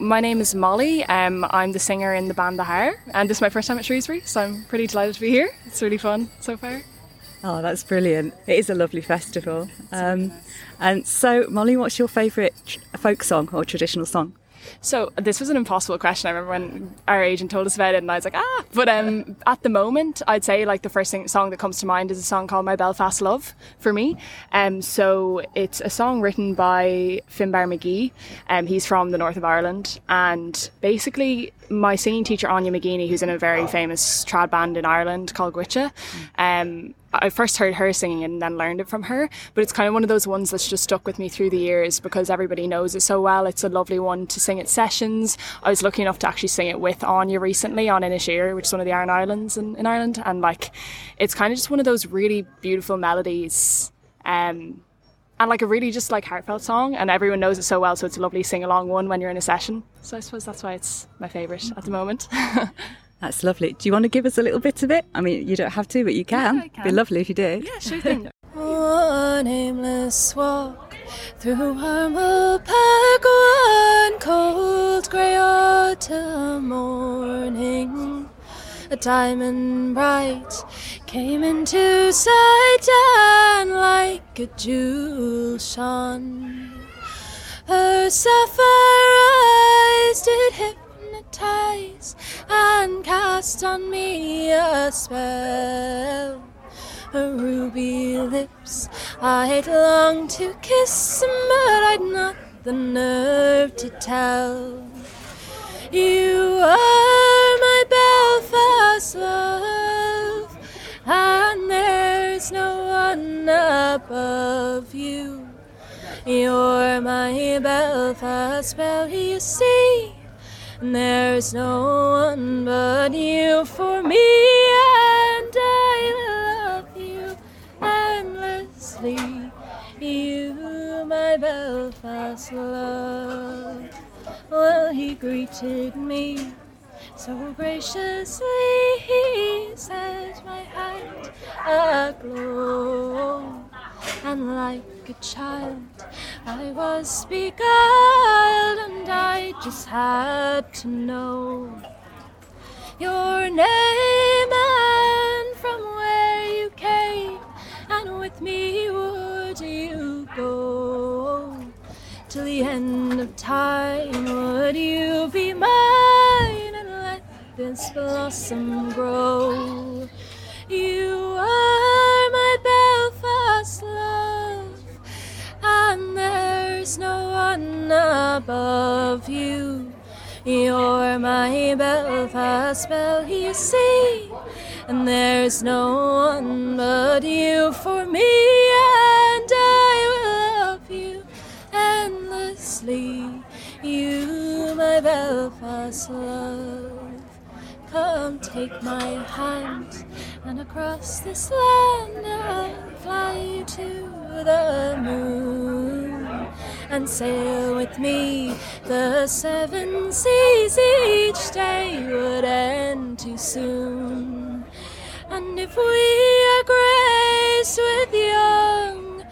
My name is Molly. Um, I'm the singer in the band The Har, and this is my first time at Shrewsbury, so I'm pretty delighted to be here. It's really fun so far. Oh, that's brilliant. It is a lovely festival. Um, and so, Molly, what's your favourite folk song or traditional song? So this was an impossible question. I remember when our agent told us about it, and I was like, ah. But um, at the moment, I'd say like the first thing, song that comes to mind is a song called "My Belfast Love" for me. Um, so it's a song written by Finbar McGee. Um, he's from the north of Ireland, and basically my singing teacher Áine McGeeney, who's in a very famous trad band in Ireland called Goitse, um, I first heard her singing it and then learned it from her. But it's kind of one of those ones that's just stuck with me through the years because everybody knows it so well. It's a lovely one to sing at sessions. I was lucky enough to actually sing it with Áine recently on Inisheer, which is one of the Aran Islands in, in Ireland. And like, it's kind of just one of those really beautiful melodies. Um, and like a really just like heartfelt song and everyone knows it so well so it's a lovely sing along one when you're in a session so i suppose that's why it's my favorite at the moment That's lovely. Do you want to give us a little bit of it? I mean, you don't have to, but you can. Yeah, I can. It'd be lovely if you did. yeah sure thing One aimless walk through Ormeau Park one cold grey autumn morning. A diamond bright came into sight and like a jewel shone. Her sapphire eyes did and cast on me a spell. Her ruby lips I'd long to kiss, but I'd not the nerve to tell. You are my Belfast love, and there's no one above you. You're my Belfast belle, you see. And there's no one but you for me, and I love you endlessly. You, my Belfast love. Well, he greeted me so graciously. He set my heart aglow, and like a child, I was beguiled, and I just had to know your name and from where you came, and with me would you go till the end of time? Would you be mine and let this blossom grow? You one above you. You're my Belfast belle, you see, and there's no one but you for me, and I will love you endlessly. You, my Belfast love. Come take my hand, and across this land I'll fly you to the moon and sail with me the seven seas. Each day would end too soon, and if we are graced with young,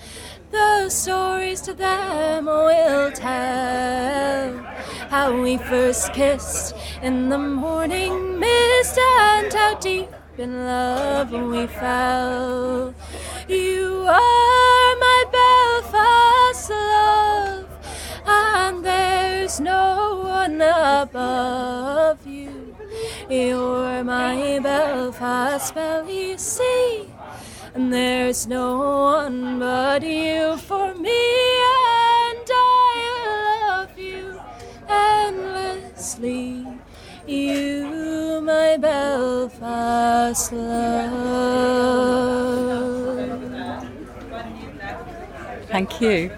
the stories to them will tell how we first kissed in the morning mist and how deep in love we fell. You are there's no one above you. You're my Belfast belle, you see, and there's no one but you for me, and I love you endlessly. You, my Belfast love. Thank you.